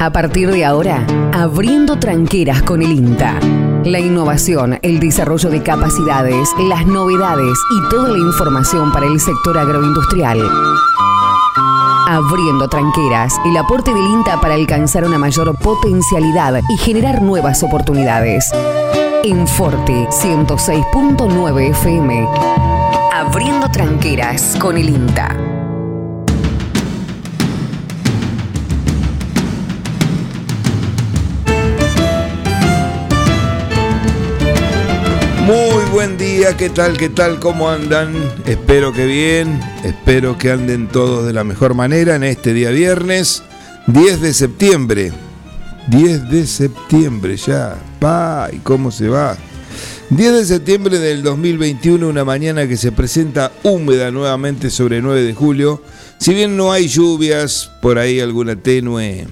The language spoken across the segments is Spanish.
A partir de ahora, abriendo tranqueras con el INTA. La innovación, el desarrollo de capacidades, las novedades y toda la información para el sector agroindustrial. Abriendo tranqueras, el aporte del INTA para alcanzar una mayor potencialidad y generar nuevas oportunidades. En Forte 106.9 FM. Abriendo tranqueras con el INTA. Buen día, ¿qué tal? ¿Qué tal? ¿Cómo andan? Espero que bien, espero que anden todos de la mejor manera en este día viernes, 10 de septiembre. 10 de septiembre ya, pa, ¿y cómo se va? 10 de septiembre del 2021, una mañana que se presenta húmeda nuevamente sobre 9 de julio. Si bien no hay lluvias, por ahí alguna tenue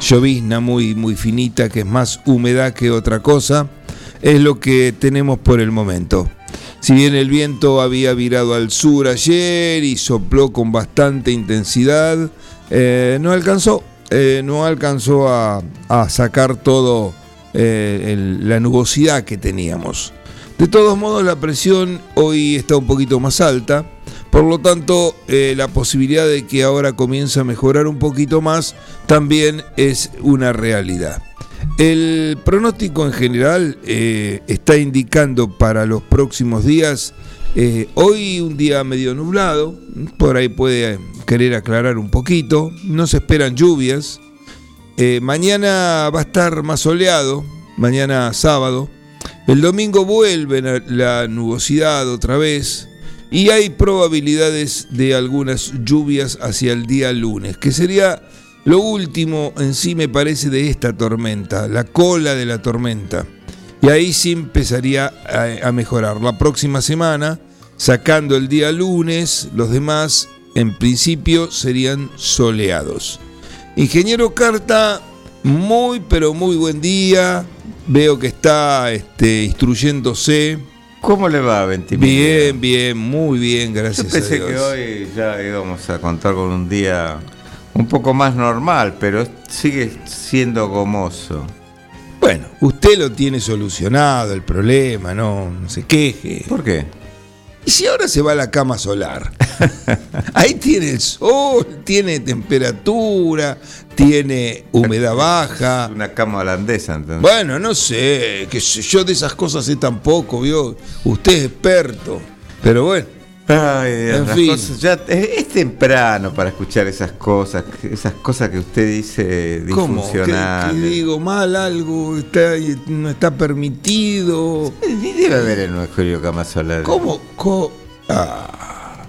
llovizna muy, muy finita, que es más humedad que otra cosa es lo que tenemos por el momento. Si bien el viento había virado al sur ayer y sopló con bastante intensidad, eh, no alcanzó, eh, no alcanzó a, sacar todo eh, la nubosidad que teníamos. De todos modos, la presión hoy está un poquito más alta, por lo tanto, la posibilidad de que ahora comience a mejorar un poquito más también es una realidad. El pronóstico en general eh, está indicando para los próximos días, eh, hoy un día medio nublado, por ahí puede querer aclarar un poquito, no se esperan lluvias, eh, mañana va a estar más soleado, mañana sábado, el domingo vuelve la nubosidad otra vez y hay probabilidades de algunas lluvias hacia el día lunes, que sería lo último en sí me parece de esta tormenta, la cola de la tormenta. Y ahí sí empezaría a, mejorar. La próxima semana, sacando el día lunes, los demás en principio serían soleados. Ingeniero Carta, muy pero muy buen día. Veo que está este, instruyéndose. ¿Cómo le va, Ventimiglia? Bien, bien, muy bien, gracias Yo pensé que hoy ya íbamos a contar con un día un poco más normal, pero sigue siendo gomoso. Bueno, usted lo tiene solucionado el problema, no, no se queje. ¿Por qué? ¿Y si ahora se va a la cama solar? Ahí tiene el sol, tiene temperatura, tiene humedad baja. Una cama holandesa, entonces. Bueno, no sé, que yo de esas cosas sé tampoco, ¿vio? Usted es experto. Pero bueno. Ay, ya es, temprano para escuchar esas cosas, esas cosas que usted dice disfuncionales. ¿Qué, digo mal algo? Está, no está permitido. Ni debe haber en nuestro cama solar. ¿Cómo? Ah,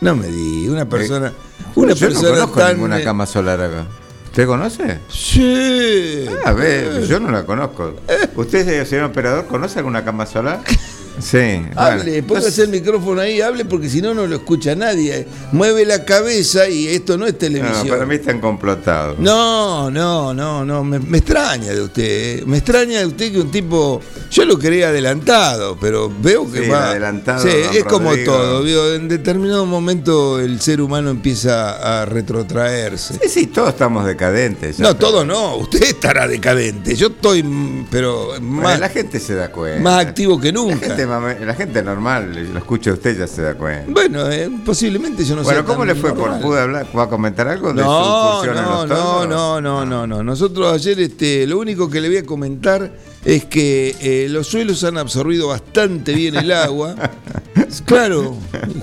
no me diga, una persona. Eh, una yo persona no conozco ninguna cama solar acá. ¿Usted conoce? Sí. Ah, a ver, yo no la conozco. Eh. ¿Usted, señor operador, conoce alguna cama solar? Sí. Hable, póngase el micrófono ahí, hable porque si no, no lo escucha nadie. Mueve la cabeza y esto no es televisión. No, para mí están complotados. No, no, no, no. Me, extraña de usted. Eh. Me extraña de usted que un tipo. Yo lo creía adelantado, pero veo que va. Adelantado. Sí, es como todo. En determinado momento el ser humano empieza a retrotraerse. Sí, sí, todos estamos decadentes. No, todo no. Usted estará decadente. Yo estoy, pero. Más, la gente se da cuenta. Más activo que nunca la gente normal, lo escucha usted ya se da cuenta. Bueno, eh, posiblemente yo no sé. Bueno, ¿cómo le fue? Por, ¿Pude hablar? ¿Puedo comentar algo de no, su no, no, no, no, no, no. Nosotros ayer, este, lo único que le voy a comentar es que eh, los suelos han absorbido bastante bien el agua. claro,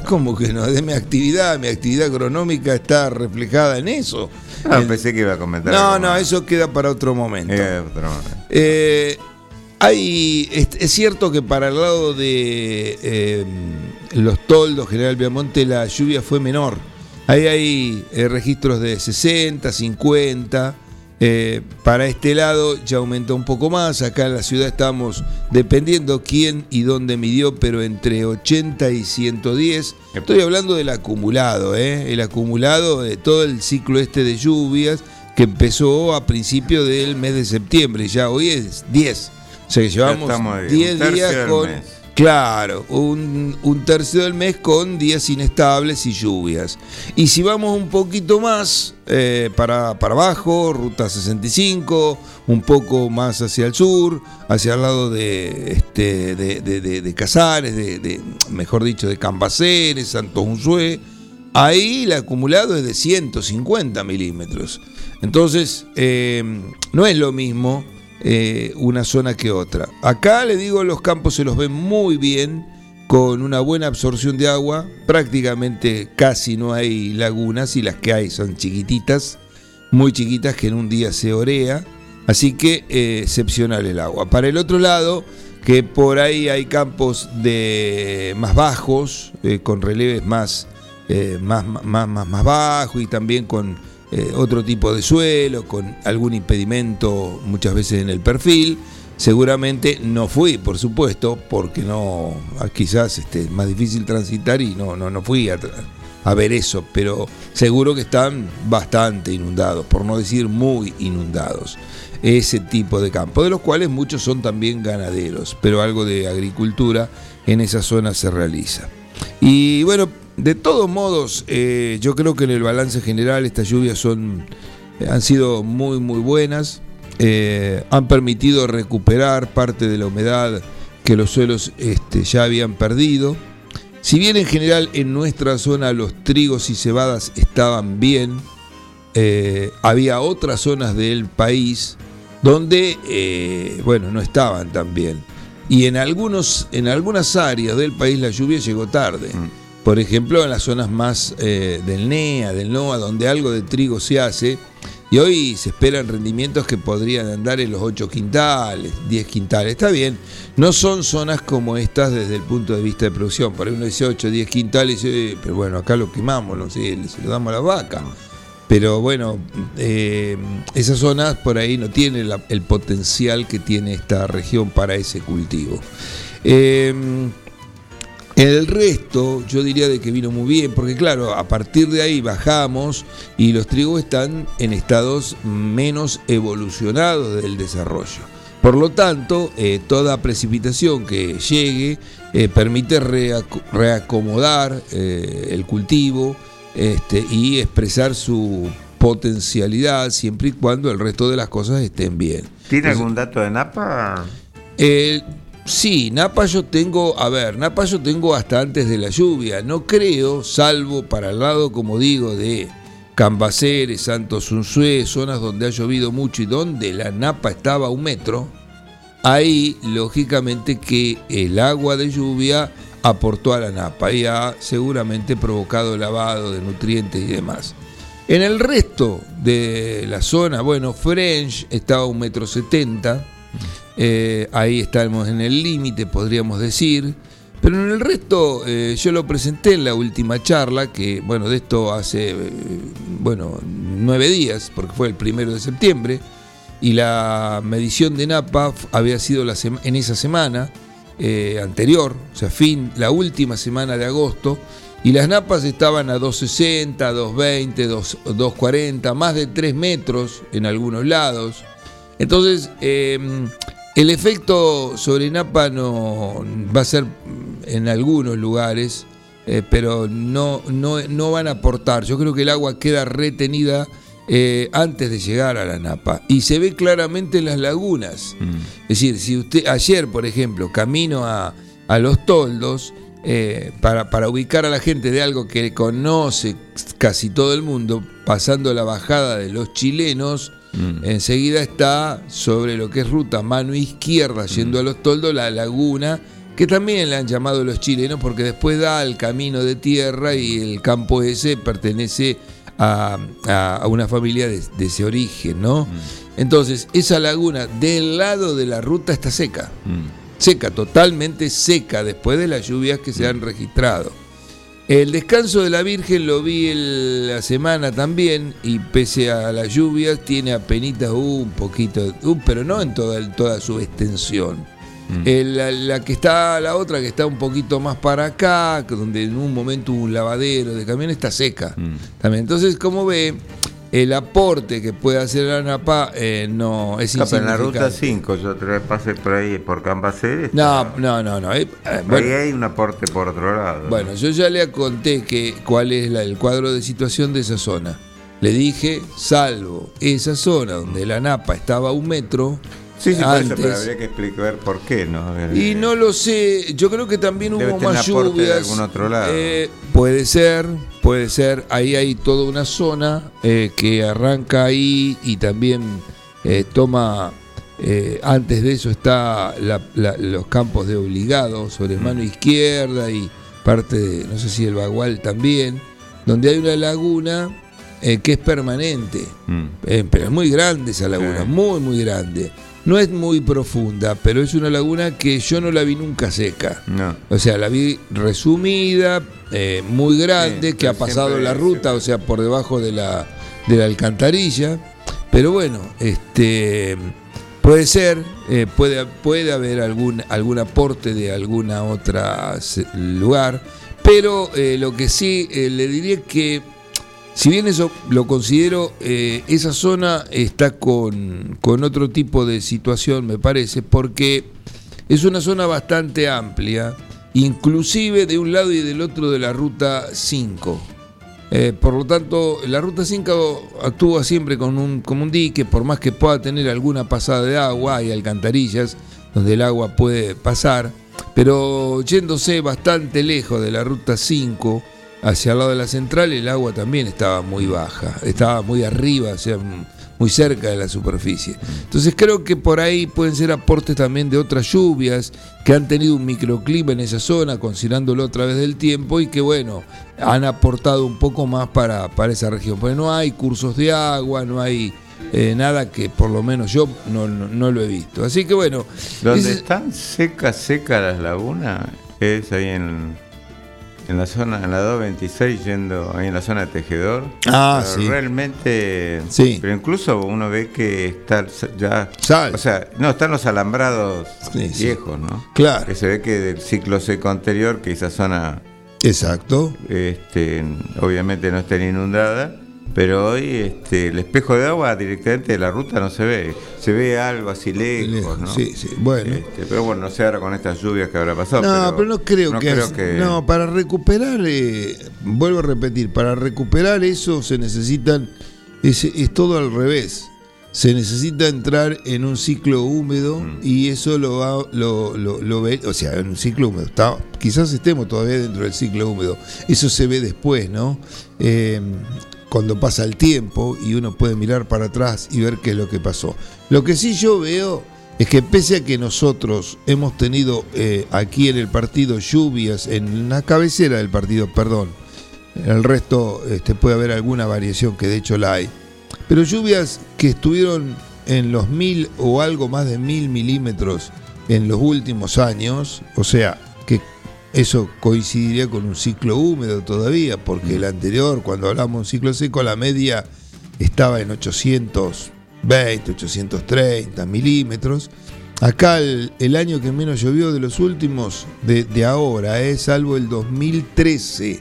¿cómo que no? De mi actividad, mi actividad agronómica está reflejada en eso. Ah, pensé que iba a comentar. No, no, eso queda para otro momento. Eh, otro momento. Eh, hay, es, cierto que para el lado de em, los toldos, General Viamonte, la lluvia fue menor. Ahí hay eh, registros de 60, 50. Eh, para este lado ya aumentó un poco más. Acá en la ciudad estamos dependiendo quién y dónde midió, pero entre 80 y 110. Estoy hablando del acumulado, ¿eh? el acumulado de todo el ciclo este de lluvias que empezó a principio del mes de septiembre. Ya hoy es 10. O sea que llevamos 10 días con. Claro, un, tercio del mes con días inestables y lluvias. Y si vamos un poquito más eh, para, para, abajo, ruta 65, un poco más hacia el sur, hacia el lado de, este, de, Casares, de, mejor dicho, de Cambaceres, Santo Unzué, ahí el acumulado es de 150 milímetros. Entonces, eh, no es lo mismo eh, una zona que otra. Acá le digo, los campos se los ven muy bien, con una buena absorción de agua, prácticamente casi no hay lagunas y las que hay son chiquititas, muy chiquitas que en un día se orea, así que eh, excepcional el agua. Para el otro lado, que por ahí hay campos de más bajos, eh, con releves más, más, más, más, más bajos y también con eh, otro tipo de suelo, con algún impedimento muchas veces en el perfil. Seguramente no fui, por supuesto, porque no, ah, quizás este, es más difícil transitar y no, no, no fui a, a ver eso, pero seguro que están bastante inundados, por no decir muy inundados, ese tipo de campo, de los cuales muchos son también ganaderos, pero algo de agricultura en esa zona se realiza. Y bueno, de todos modos, eh, yo creo que en el balance general estas lluvias son, eh, han sido muy, muy buenas. Eh, han permitido recuperar parte de la humedad que los suelos este, ya habían perdido. Si bien en general en nuestra zona los trigos y cebadas estaban bien, había otras zonas del país donde, bueno, no estaban tan bien. Y en, algunos, en algunas áreas del país la lluvia llegó tarde. Mm. Por ejemplo, en las zonas más eh, del NEA, del NOA, donde algo de trigo se hace, y hoy se esperan rendimientos que podrían andar en los 8 quintales, 10 quintales. Está bien, no son zonas como estas desde el punto de vista de producción. Por ahí uno dice 8, 10 quintales, pero bueno, acá lo quemamos, no sé, se lo damos a la vaca. Pero bueno, eh, esas zonas por ahí no tienen el potencial que tiene esta región para ese cultivo. Eh, el resto, yo diría de que vino muy bien, porque claro, a partir de ahí bajamos y los trigos están en estados menos evolucionados del desarrollo. Por lo tanto, eh, toda precipitación que llegue eh, permite reacomodar eh, el cultivo este, y expresar su potencialidad siempre y cuando el resto de las cosas estén bien. ¿Tiene algún dato de Napa? Sí, Napa yo tengo, a ver, Napa yo tengo hasta antes de la lluvia. No creo, salvo para el lado, como digo, de Cambaceres, Santos Unzué, zonas donde ha llovido mucho y donde la Napa estaba a un metro. Ahí, lógicamente, que el agua de lluvia aportó a la Napa y ha seguramente provocado lavado de nutrientes y demás. En el resto de la zona, bueno, French estaba a un metro setenta eh, ahí estamos en el límite, podríamos decir. Pero en el resto, eh, yo lo presenté en la última charla, que bueno, de esto hace, eh, bueno, nueve días, porque fue el primero de septiembre, y la medición de Napa había sido en esa semana anterior, o sea, fin, la última semana de agosto, y las napas estaban a 260, 220, 240, más de 3 metros en algunos lados. Entonces, el efecto sobre Napa no va a ser en algunos lugares, eh, pero no, no, van a aportar. Yo creo que el agua queda retenida eh, antes de llegar a la Napa. Y se ve claramente en las lagunas. Mm. Es decir, si usted ayer, por ejemplo, camino a, los toldos, eh, para, para, ubicar a la gente de algo que conoce casi todo el mundo, pasando la bajada de los chilenos, Mm. Enseguida está sobre lo que es ruta mano izquierda, yendo mm. a los toldos, la laguna, que también le han llamado los chilenos porque después da al camino de tierra y el campo ese pertenece a, una familia de, ese origen, ¿no? Mm. Entonces, esa laguna del lado de la ruta está seca. Seca, totalmente seca después de las lluvias que se han registrado. El descanso de la Virgen lo vi la semana también y pese a las lluvias tiene apenas un poquito, pero no en toda, toda su extensión. Mm. la, que está, la otra que está un poquito más para acá, donde en un momento hubo un lavadero de camión, está seca. Mm. También. Entonces, como ve, el aporte que puede hacer la ANAPA eh, no es en la ruta 5, yo vez pasé por ahí, por Cambaceres. No, no, no, no. Eh, eh, ahí hay un aporte por otro lado. Bueno, yo ya le conté que, cuál es el cuadro de situación de esa zona. Le dije, salvo esa zona donde la ANAPA estaba a un metro, Sí, sí, pero habría que explicar por qué, ¿no? Y no lo sé, yo creo que también hubo más lluvias. De algún otro lado. Eh, puede ser, puede ser. Ahí hay toda una zona eh, que arranca ahí y también eh, toma. antes de eso está los campos de obligado sobre mm. mano izquierda y parte de, no sé si el Bagual también, donde hay una laguna que es permanente, mm. pero es muy grande esa laguna, muy, muy grande. No es muy profunda, pero es una laguna que yo no la vi nunca seca. No. O sea, la vi resumida, eh, muy grande, que ha pasado la ruta, o sea, por debajo de la, de la alcantarilla. Pero bueno, este puede ser, eh, puede, puede haber algún, algún aporte de alguna otra lugar. Pero eh, lo que sí le diría que si bien eso lo considero, eh, esa zona está con, otro tipo de situación, me parece, porque es una zona bastante amplia, inclusive de un lado y del otro de la ruta 5. Eh, por lo tanto, la ruta 5 actúa siempre con un, como un dique, por más que pueda tener alguna pasada de agua, hay alcantarillas donde el agua puede pasar, pero yéndose bastante lejos de la ruta 5, hacia el lado de la central el agua también estaba muy baja, estaba muy arriba, o sea, muy cerca de la superficie. Entonces creo que por ahí pueden ser aportes también de otras lluvias que han tenido un microclima en esa zona, considerándolo a través del tiempo, y que bueno, han aportado un poco más para, para esa región. Porque no hay cursos de agua, no hay eh, nada que por lo menos yo no, no, lo he visto. Así que bueno. Donde están secas, secas las lagunas, es ahí en en la zona, en la 226, yendo ahí en la zona de Tejedor. Ah, sí. Realmente. Sí. Pero incluso uno ve que está ya. O sea, no, están los alambrados viejos, ¿no? Claro. Que se ve que del ciclo seco anterior, que esa zona. Exacto. Este, obviamente no está inundada pero hoy este, el espejo de agua directamente de la ruta no se ve, se ve algo así lejos, ¿no? Sí, sí, bueno. Este, pero bueno, no sé ahora con estas lluvias que habrá pasado. No, pero, no creo, que, No, para recuperar, eh, vuelvo a repetir, para recuperar eso se necesitan, es, es todo al revés. Se necesita entrar en un ciclo húmedo mm. y eso lo va, lo, lo, ve, o sea, en un ciclo húmedo. Está, quizás estemos todavía dentro del ciclo húmedo. Eso se ve después, ¿no? Eh, cuando pasa el tiempo y uno puede mirar para atrás y ver qué es lo que pasó. Lo que sí yo veo es que pese a que nosotros hemos tenido eh, aquí en el partido lluvias, en la cabecera del partido, perdón, en el resto este, puede haber alguna variación que de hecho la hay, pero lluvias que estuvieron en los mil o algo más de mil milímetros en los últimos años, o sea, eso coincidiría con un ciclo húmedo todavía, porque el anterior, cuando hablamos de un ciclo seco, la media estaba en 820, 830 milímetros. Acá el, año que menos llovió de los últimos, de, ahora, es eh, salvo el 2013.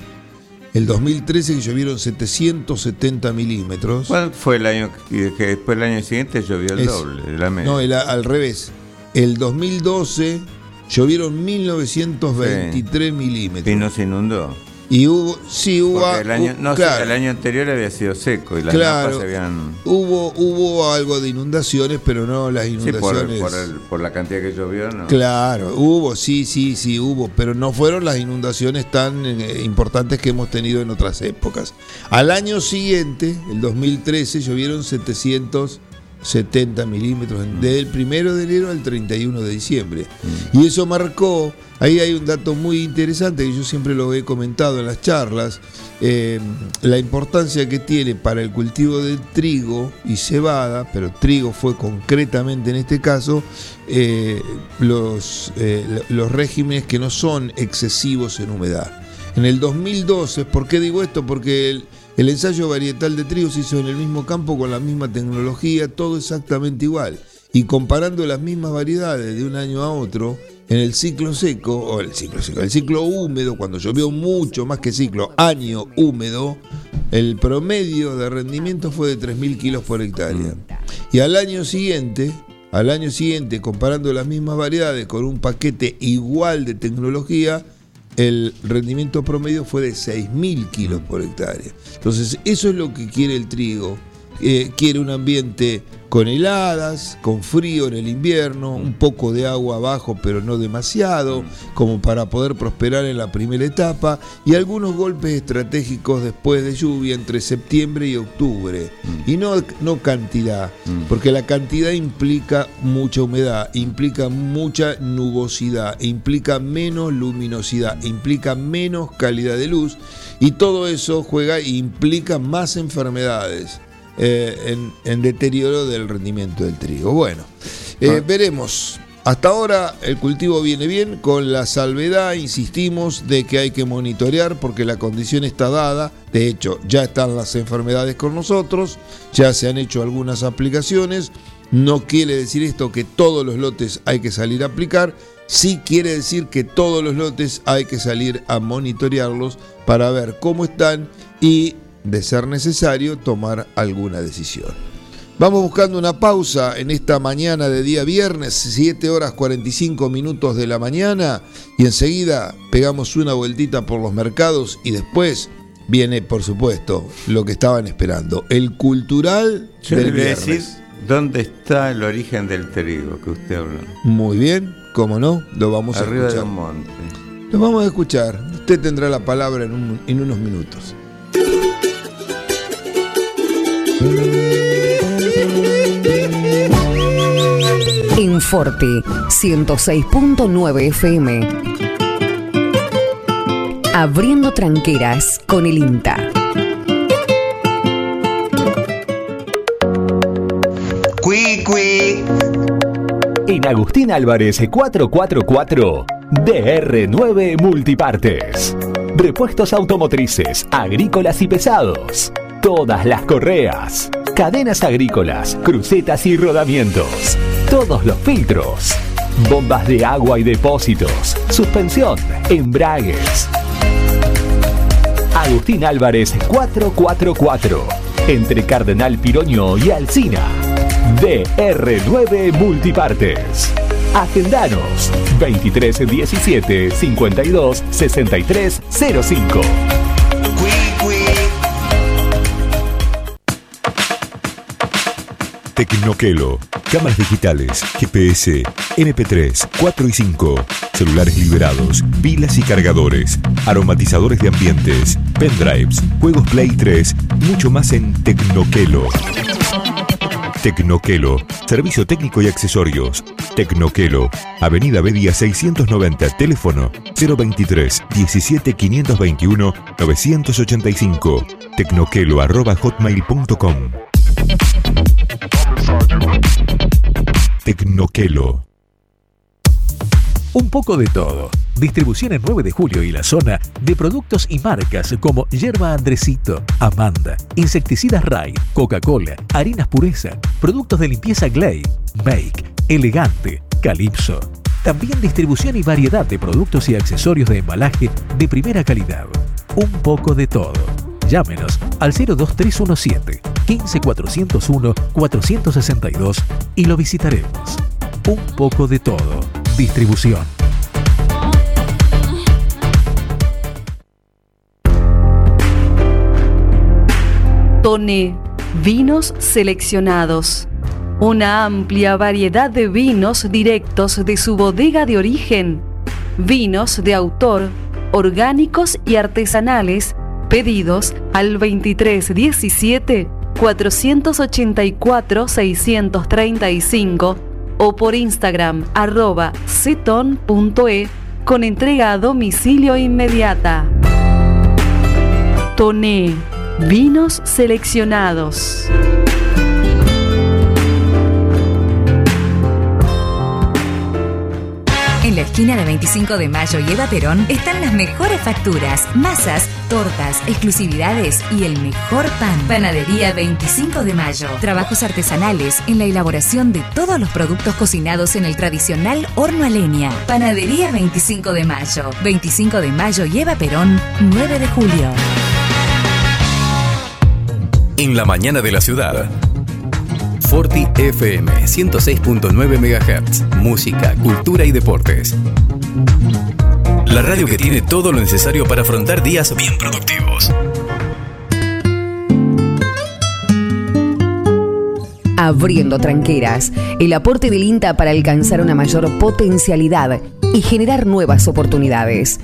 El 2013 que llovieron 770 milímetros. ¿Cuál fue el año que, después el año siguiente llovió el doble de la media? No, al revés. El 2012 llovieron 1923 milímetros. Y no se inundó. Y hubo, sí hubo. el año, no, el año anterior había sido seco y las claro, se habían. Hubo, hubo algo de inundaciones, pero no las inundaciones. Sí, por, la cantidad que llovió, ¿no? Claro, hubo, sí, sí, sí, hubo, pero no fueron las inundaciones tan eh, importantes que hemos tenido en otras épocas. Al año siguiente, el 2013, llovieron 700 70 milímetros desde el primero de enero al 31 de diciembre. Mm. Y eso marcó, ahí hay un dato muy interesante que yo siempre lo he comentado en las charlas, eh, la importancia que tiene para el cultivo de trigo y cebada, pero trigo fue concretamente en este caso, eh, los, eh, los regímenes que no son excesivos en humedad. En el 2012, ¿por qué digo esto? Porque el, el ensayo varietal de trigo se hizo en el mismo campo con la misma tecnología, todo exactamente igual. Y comparando las mismas variedades de un año a otro, en el ciclo seco, o el ciclo seco, el ciclo húmedo, cuando llovió mucho más que ciclo, año húmedo, el promedio de rendimiento fue de 3.000 kilos por hectárea. Y al año siguiente, al año siguiente, comparando las mismas variedades con un paquete igual de tecnología, el rendimiento promedio fue de 6.000 kilos por hectárea. Entonces, eso es lo que quiere el trigo. Eh, quiere un ambiente con heladas, con frío en el invierno, un poco de agua abajo, pero no demasiado, como para poder prosperar en la primera etapa, y algunos golpes estratégicos después de lluvia entre septiembre y octubre. Y no, no cantidad, porque la cantidad implica mucha humedad, implica mucha nubosidad, implica menos luminosidad, implica menos calidad de luz, y todo eso juega e implica más enfermedades. Eh, en, deterioro del rendimiento del trigo. Bueno, eh, ah. veremos. Hasta ahora el cultivo viene bien, con la salvedad, insistimos, de que hay que monitorear porque la condición está dada. De hecho, ya están las enfermedades con nosotros, ya se han hecho algunas aplicaciones. No quiere decir esto que todos los lotes hay que salir a aplicar, sí quiere decir que todos los lotes hay que salir a monitorearlos para ver cómo están y de ser necesario, tomar alguna decisión. Vamos buscando una pausa en esta mañana de día viernes, 7 horas 45 minutos de la mañana, y enseguida pegamos una vueltita por los mercados y después viene, por supuesto, lo que estaban esperando, el cultural del viernes. Decir dónde está el origen del trigo que usted habló. Muy bien, cómo no, lo vamos a escuchar. de un monte. Lo vamos a escuchar. Usted tendrá la palabra en, en unos minutos. En Forte 106.9 FM. Abriendo tranqueras con el INTA. Cui, cui. En Agustín Álvarez 444 DR9 Multipartes. Repuestos automotrices, agrícolas y pesados todas las correas, cadenas agrícolas, crucetas y rodamientos, todos los filtros, bombas de agua y depósitos, suspensión, embragues. Agustín Álvarez 444, entre Cardenal Piroño y Alcina. DR9 Multipartes. Agendanos 2317 52 63 05. Tecnoquelo. Cámaras digitales, GPS, MP3, 4 y 5, celulares liberados, pilas y cargadores, aromatizadores de ambientes, pendrives, juegos Play 3, mucho más en Tecnoquelo. Tecnoquelo, servicio técnico y accesorios. Tecnoquelo, Avenida Bedia 690, teléfono 023 17 521 985. Tecnoquelo arroba hotmail.com. Tecnoquelo. Un poco de todo. Distribución en 9 de julio y la zona de productos y marcas como Yerba Andresito, Amanda, Insecticidas Ray, Coca-Cola, Harinas Pureza, productos de limpieza Glay, Make, Elegante, Calypso. También distribución y variedad de productos y accesorios de embalaje de primera calidad. Un poco de todo. Llámenos al 02317 15401 462 y lo visitaremos. Un poco de todo. Distribución. Tone, vinos seleccionados. Una amplia variedad de vinos directos de su bodega de origen. Vinos de autor, orgánicos y artesanales Pedidos al 2317 484 635 o por Instagram arroba ceton.e con entrega a domicilio inmediata. Toné, vinos seleccionados. Esquina de 25 de mayo y Eva Perón están las mejores facturas, masas, tortas, exclusividades y el mejor pan. Panadería 25 de mayo. Trabajos artesanales en la elaboración de todos los productos cocinados en el tradicional horno a leña. Panadería 25 de mayo. 25 de mayo y Eva Perón, 9 de julio. En la mañana de la ciudad. Forti FM 106.9 MHz. Música, cultura y deportes. La radio que tiene todo lo necesario para afrontar días bien productivos. Abriendo tranqueras, el aporte del INTA para alcanzar una mayor potencialidad y generar nuevas oportunidades.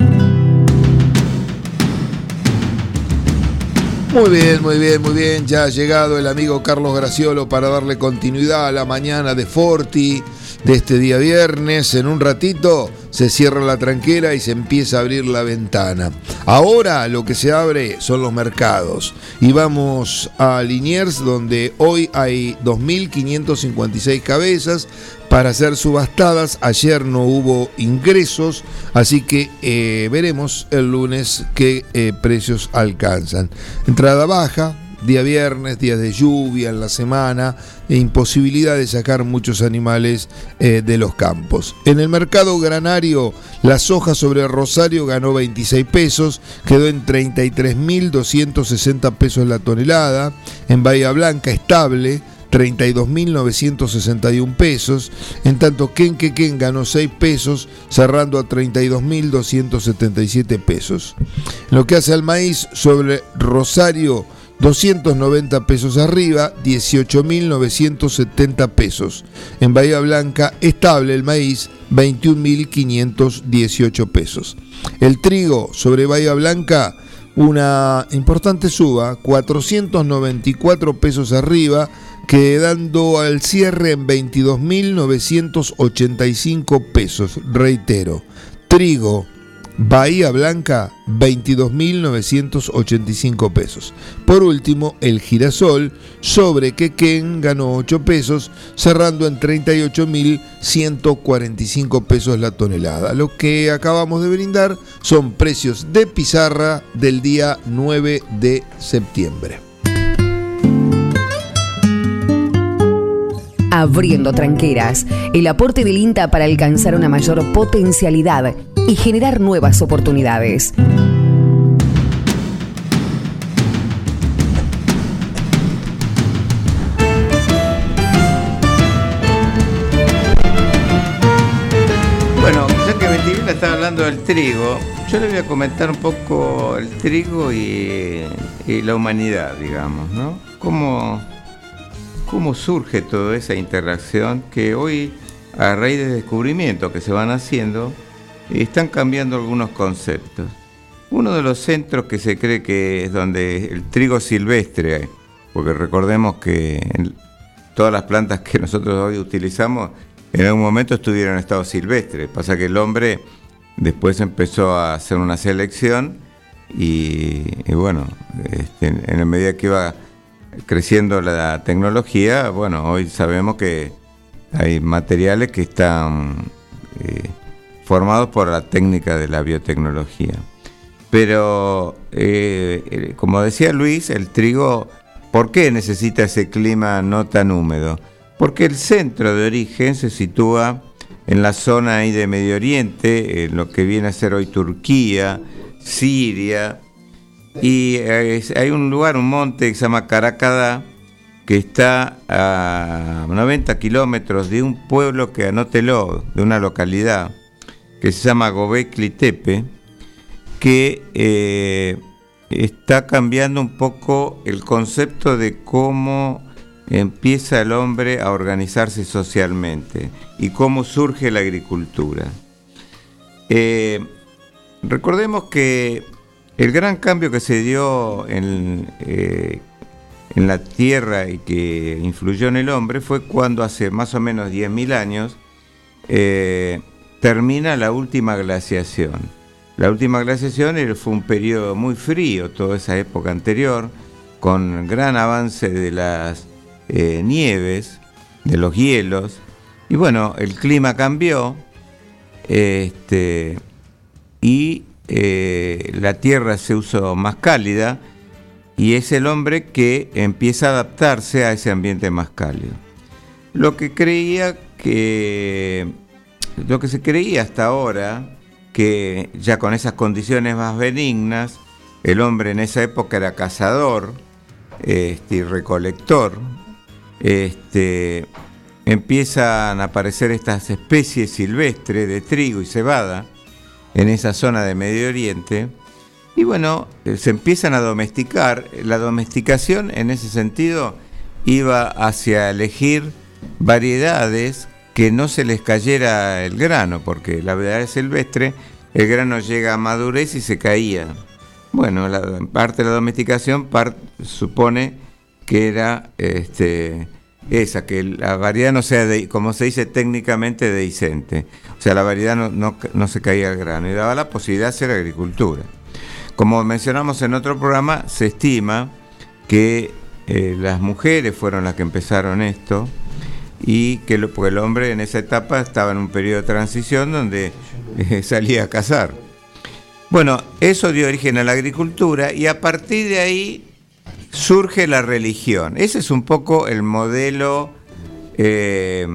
Muy bien, muy bien, muy bien. Ya ha llegado el amigo Carlos Graciolo para darle continuidad a la mañana de Forti de este día viernes. En un ratito se cierra la tranquera y se empieza a abrir la ventana. Ahora lo que se abre son los mercados. Y vamos a Liniers, donde hoy hay 2.556 cabezas para ser subastadas. Ayer no hubo ingresos, así que eh, veremos el lunes qué eh, precios alcanzan. Entrada baja, día viernes, días de lluvia en la semana e imposibilidad de sacar muchos animales eh, de los campos. En el mercado granario, la soja sobre Rosario ganó 26 pesos, quedó en 33.260 pesos la tonelada. En Bahía Blanca estable, 32.961 pesos, en tanto Kenquequén ganó 6 pesos, cerrando a 32.277 pesos. Lo que hace al maíz, sobre Rosario, 290 pesos arriba, 18.970 pesos. En Bahía Blanca, estable el maíz, 21.518 pesos. El trigo sobre Bahía Blanca, una importante suba, 494 pesos arriba, quedando al cierre en 22.985 pesos. Reitero, trigo, Bahía Blanca, 22.985 pesos. Por último, el girasol sobre Quequén ganó 8 pesos, cerrando en 38.145 pesos la tonelada. Lo que acabamos de brindar son precios de pizarra del día 9 de septiembre. Abriendo tranqueras, el aporte del INTA para alcanzar una mayor potencialidad y generar nuevas oportunidades. Bueno, ya que Ventivila está hablando del trigo, yo le voy a comentar un poco el trigo y, y la humanidad, digamos, ¿no? ¿Cómo, ¿Cómo surge toda esa interacción que hoy, a raíz de descubrimientos que se van haciendo, están cambiando algunos conceptos. Uno de los centros que se cree que es donde el trigo silvestre, porque recordemos que todas las plantas que nosotros hoy utilizamos en algún momento estuvieron en estado silvestre. Pasa que el hombre después empezó a hacer una selección y, bueno, este, en la medida que iba creciendo la tecnología, bueno, hoy sabemos que hay materiales que están eh, formados por la técnica de la biotecnología. Pero, eh, eh, como decía Luis, el trigo, ¿por qué necesita ese clima no tan húmedo? Porque el centro de origen se sitúa en la zona ahí de Medio Oriente, en lo que viene a ser hoy Turquía, Siria, y eh, hay un lugar, un monte que se llama Caracada, que está a 90 kilómetros de un pueblo que anótelo, de una localidad que se llama Gobekli Tepe, que eh, está cambiando un poco el concepto de cómo empieza el hombre a organizarse socialmente y cómo surge la agricultura. Eh, recordemos que el gran cambio que se dio en, eh, en, la tierra y que influyó en el hombre fue cuando hace más o menos 10.000 años termina la última glaciación. La última glaciación fue un periodo muy frío, toda esa época anterior, con gran avance de las eh, nieves, de los hielos, y bueno, el clima cambió este, y eh, la tierra se usa más cálida y es el hombre que empieza a adaptarse a ese ambiente más cálido. Lo que creía que lo que se creía hasta ahora que ya con esas condiciones más benignas el hombre en esa época era cazador este, y recolector. Este, empiezan a aparecer estas especies silvestres de trigo y cebada en esa zona de Medio Oriente. Y bueno, eh, se empiezan a domesticar. La domesticación en ese sentido iba hacia elegir variedades que no se les cayera el grano, porque la variedad silvestre, el grano llega a madurez y se caía. Bueno, la, parte de la domesticación supone que era este, esa, que la variedad no sea, de, como se dice técnicamente, deiscente. O sea, la variedad no, se caía al grano y daba la posibilidad de hacer agricultura. Como mencionamos en otro programa, se estima que eh, las mujeres fueron las que empezaron esto y que el hombre en esa etapa estaba en un periodo de transición donde eh, salía a cazar. Bueno, eso dio origen a la agricultura y a partir de ahí surge la religión. Ese es un poco el modelo eh,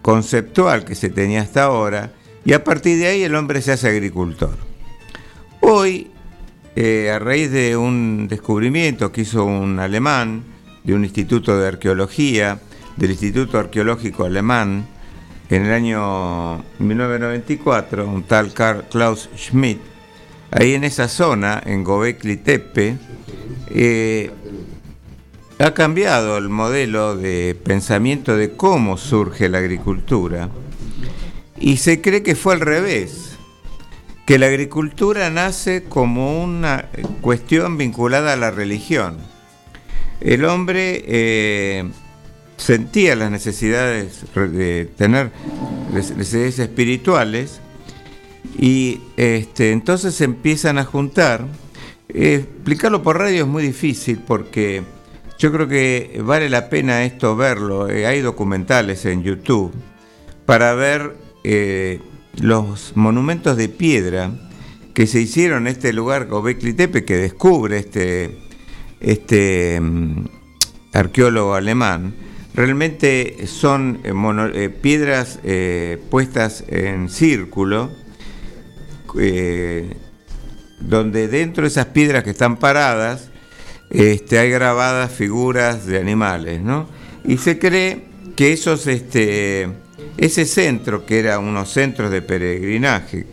conceptual que se tenía hasta ahora y a partir de ahí el hombre se hace agricultor. Hoy, eh, a raíz de un descubrimiento que hizo un alemán de un instituto de arqueología, del Instituto Arqueológico Alemán, en el año 1994, un tal Karl Klaus Schmidt, ahí en esa zona, en Gobekli Tepe, eh, ha cambiado el modelo de pensamiento de cómo surge la agricultura y se cree que fue al revés, que la agricultura nace como una cuestión vinculada a la religión. El hombre eh, sentía las necesidades de tener necesidades espirituales y este, entonces se empiezan a juntar. Explicarlo por radio es muy difícil porque yo creo que vale la pena esto verlo. Eh, hay documentales en YouTube para ver eh, los monumentos de piedra que se hicieron en este lugar, Gobekli Tepe, que descubre este, este mm, arqueólogo alemán. Realmente son eh, piedras puestas en círculo eh, donde dentro de esas piedras que están paradas este, hay grabadas figuras de animales, ¿no? Y se cree que esos, este, ese centro, que era unos centros de peregrinaje,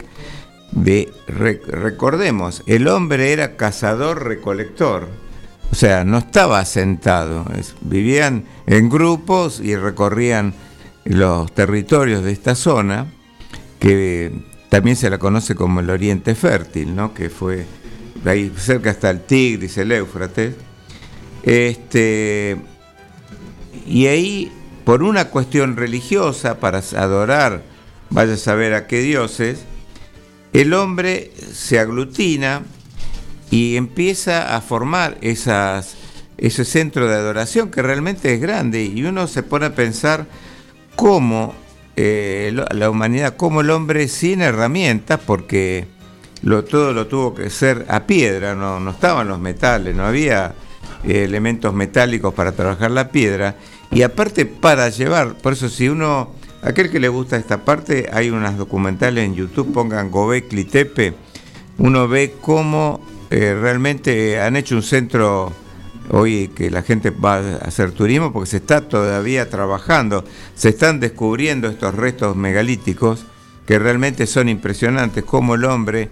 de, recordemos, el hombre era cazador-recolector, o sea, no estaba sentado, vivían en grupos y recorrían los territorios de esta zona, que también se la conoce como el Oriente Fértil, ¿no? que fue ahí cerca hasta el Tigris, el Éufrates. Este, y ahí, por una cuestión religiosa, para adorar, vaya a saber a qué dioses, el hombre se aglutina y empieza a formar esas, ese centro de adoración que realmente es grande y uno se pone a pensar cómo eh, la humanidad como el hombre sin herramientas, porque todo lo tuvo que ser a piedra, no, no estaban los metales, no había eh, elementos metálicos para trabajar la piedra, y aparte para llevar, por eso si uno, aquel que le gusta esta parte, hay unas documentales en YouTube, pongan Gobekli Tepe, uno ve cómo eh, realmente han hecho un centro hoy que la gente va a hacer turismo porque se está todavía trabajando, se están descubriendo estos restos megalíticos que realmente son impresionantes, cómo el hombre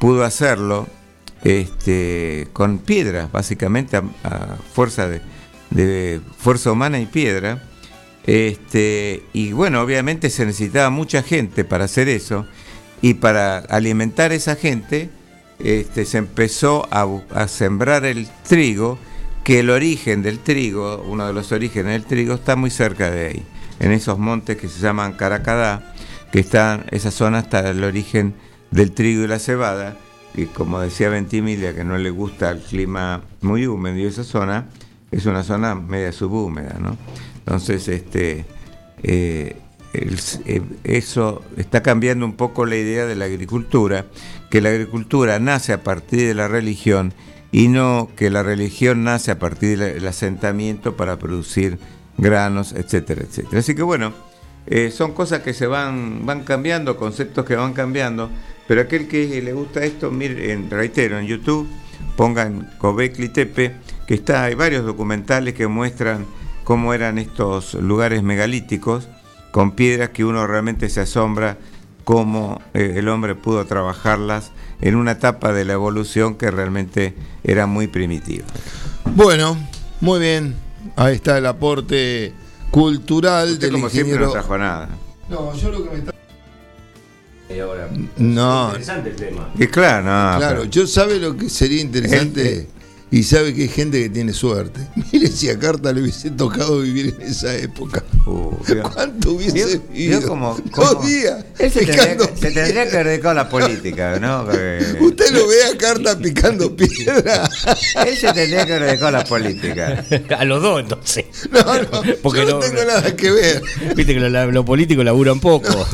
pudo hacerlo este, con piedra, básicamente a, fuerza de, fuerza humana y piedra. Este, y bueno, obviamente se necesitaba mucha gente para hacer eso y para alimentar a esa gente este, se empezó a sembrar el trigo que el origen del trigo, uno de los orígenes del trigo, está muy cerca de ahí, en esos montes que se llaman Caracadá, que están, esa zona está el origen del trigo y la cebada, y como decía Ventimiglia, que no le gusta el clima muy húmedo y esa zona es una zona media subhúmeda, ¿no? Entonces, este, eh, eh, eso está cambiando un poco la idea de la agricultura, que la agricultura nace a partir de la religión y no que la religión nace a partir del asentamiento para producir granos, etcétera, etcétera. Así que bueno, eh, son cosas que se van, van cambiando, conceptos que van cambiando, pero aquel que le gusta esto, mire, reitero, en YouTube, pongan Cobecli Tepe, que está, hay varios documentales que muestran cómo eran estos lugares megalíticos, con piedras que uno realmente se asombra cómo eh, el hombre pudo trabajarlas en una etapa de la evolución que realmente era muy primitiva. Bueno, muy bien. Ahí está el aporte cultural Usted del como siempre no ingeniero. trajo nada. No, yo lo que me está. Y ahora, No. interesante el tema. Y claro, no, Claro, pero- yo sabe lo que sería interesante y sabe que hay gente que tiene suerte. Mire si a Carta le hubiese tocado vivir en esa época. Uh. ¿Cuánto hubiese vivido? vio como- Dos como- días. Él se tendría, que- se tendría que haber dedicado a la política, ¿no? Usted lo ve a Carta picando piedra. Él se tendría que haber dedicado a la política. A los dos, entonces. No, no, Porque yo no, no- tengo nada que ver. Viste que lo, lo político labura un poco.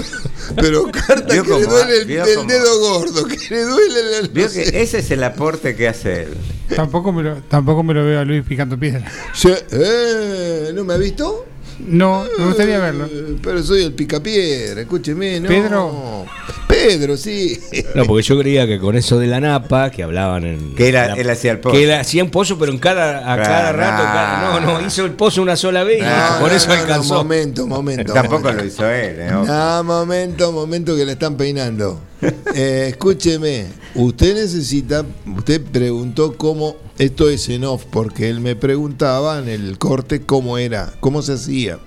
Pero Carta Vio que le duele el, dedo gordo, que le duele el. Vio no sé. que ese es el aporte que hace él. Tampoco me, lo, tampoco me lo veo a Luis picando piedra. Yo- eh, ¿No me ha visto? No, me gustaría verlo. Eh, Pero soy el picapiedra, escúcheme, ¿no? ¿Pedro? Pedro, sí. No, porque yo creía que con eso de la napa, que hablaban en. Que era- la- él hacía el pozo. Que él hacía un pozo, pero en cada, a Claro, cada rato. no. cada- no, no, hizo el pozo una sola vez y por eso alcanzó. momento, momento. Tampoco momento. lo hizo él, ¿eh? No, momento, momento que le están peinando. Eh, escúcheme, usted necesita, usted preguntó cómo, esto es en off, porque él me preguntaba en el corte cómo era, cómo se hacía.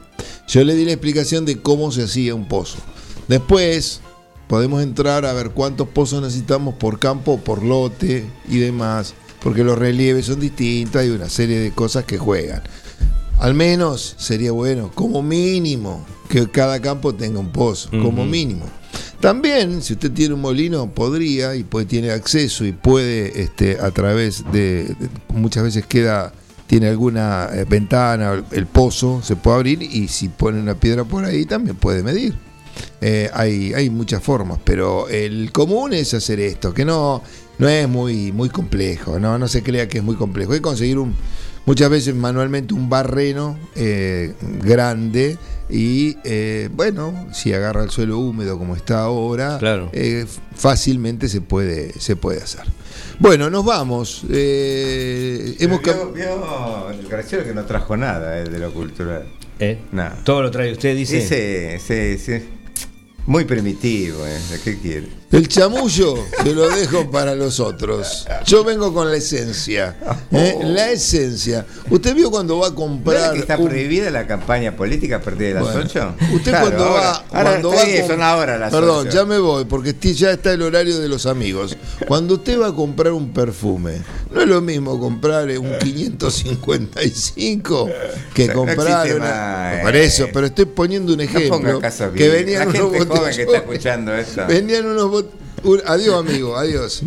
Yo le di la explicación de cómo se hacía un pozo. Después podemos entrar a ver cuántos pozos necesitamos por campo, por lote y demás, porque los relieves son distintos, hay una serie de cosas que juegan. Al menos sería bueno, como mínimo, que cada campo tenga un pozo, como mínimo. También, si usted tiene un molino, podría y puede, tiene acceso y puede, este, a través de, de- muchas veces queda, tiene alguna eh, ventana, el pozo se puede abrir y si pone una piedra por ahí también puede medir. Eh, hay, hay muchas formas, pero el común es hacer esto, que no, no es muy, muy complejo, ¿no? no se crea que es muy complejo. Hay que conseguir un, muchas veces manualmente un barreno eh, grande y eh, bueno, si agarra el suelo húmedo como está ahora, Claro. eh, fácilmente se puede, se puede hacer. Bueno, nos vamos. eh, hemos Vio, vio que no trajo nada eh, de lo cultural. ¿Eh? Nada. Todo lo trae usted, dice. Dice, sí, sí. Muy primitivo, ¿eh? ¿De ¿Qué quiere? El chamullo se lo dejo para los otros. Yo vengo con la esencia. ¿eh? La esencia. ¿Usted vio cuando va a ¿No es comprar que está un- prohibida la campaña política a partir de las Bueno, 8? Usted Claro, cuando ahora- va, ahora cuando está va bien, con- son ahora las Perdón, 8. ya me voy porque ya está el horario de los amigos. Cuando usted va a comprar un perfume, no es lo mismo comprar un 555 que No comprar existe una. más, Por eh. eso, pero estoy poniendo un No ejemplo que venían La unos gente que está escuchando esto. Venían unos bot- adiós amigo, adiós.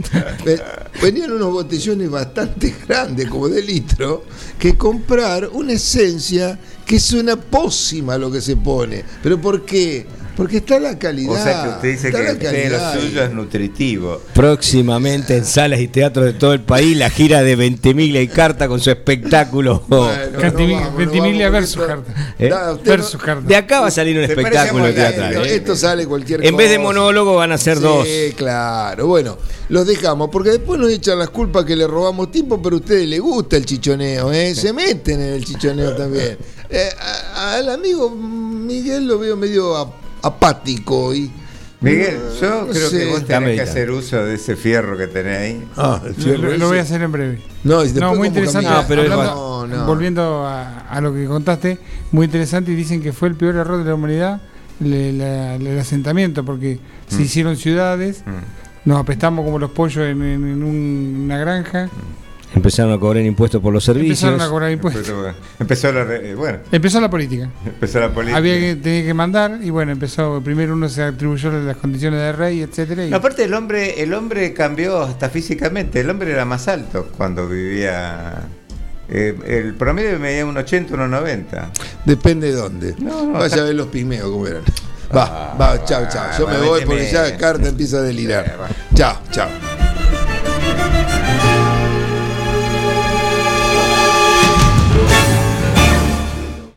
Ve- Venían unos botellones bastante grandes, como de litro, que comprar una esencia que es una pócima lo que se pone. ¿Pero por qué? Porque está la calidad. O sea que usted dice está que calidad lo suyo es nutritivo. Próximamente en salas y teatros de todo el país, la gira de Ventimiglia y Carta con su espectáculo. Bueno, Cantimiglia- no no Ventimiglia vamos, versus Carta. ¿Eh? No- Versus carta. De acá va a salir un espectáculo a teatral. ¿eh? esto sale cualquier En vez de monólogo van a ser Sí, dos. claro. Bueno, los dejamos porque después nos echan las culpas que le robamos tiempo, pero a ustedes les gusta el chichoneo, ¿eh? Se meten en el chichoneo también. Eh, a- al amigo Miguel lo veo medio ap- apático hoy. Miguel, yo no creo sé. que vos tenés que hacer uso de ese fierro que tenés ahí. Ah, el Lo, voy a hacer en breve. No, y No, muy interesante. Ah, pero es Hablando- no, no. Volviendo a, a lo que contaste, muy interesante y dicen que fue el peor error de la humanidad le- la- el asentamiento, porque Mm. se hicieron ciudades, nos apestamos como los pollos en, en- en un- una granja, Empezaron a cobrar impuestos por los servicios. empezaron a cobrar impuestos. Empezó, empezó la, eh, bueno, Empezó la política. empezó la política. Había que, tenía que mandar y bueno, empezó, primero uno se atribuyó las condiciones de rey, etcétera y No, aparte el hombre, el hombre cambió hasta físicamente. El hombre era más alto cuando vivía. eh, el promedio medía un 80, un 90. Depende de dónde. No, no, Vaya está- a ver los pigmeos cómo eran. Va, va, chao, chao. Yo va, me voy porque ya Carta empieza a delirar. Chao, chao.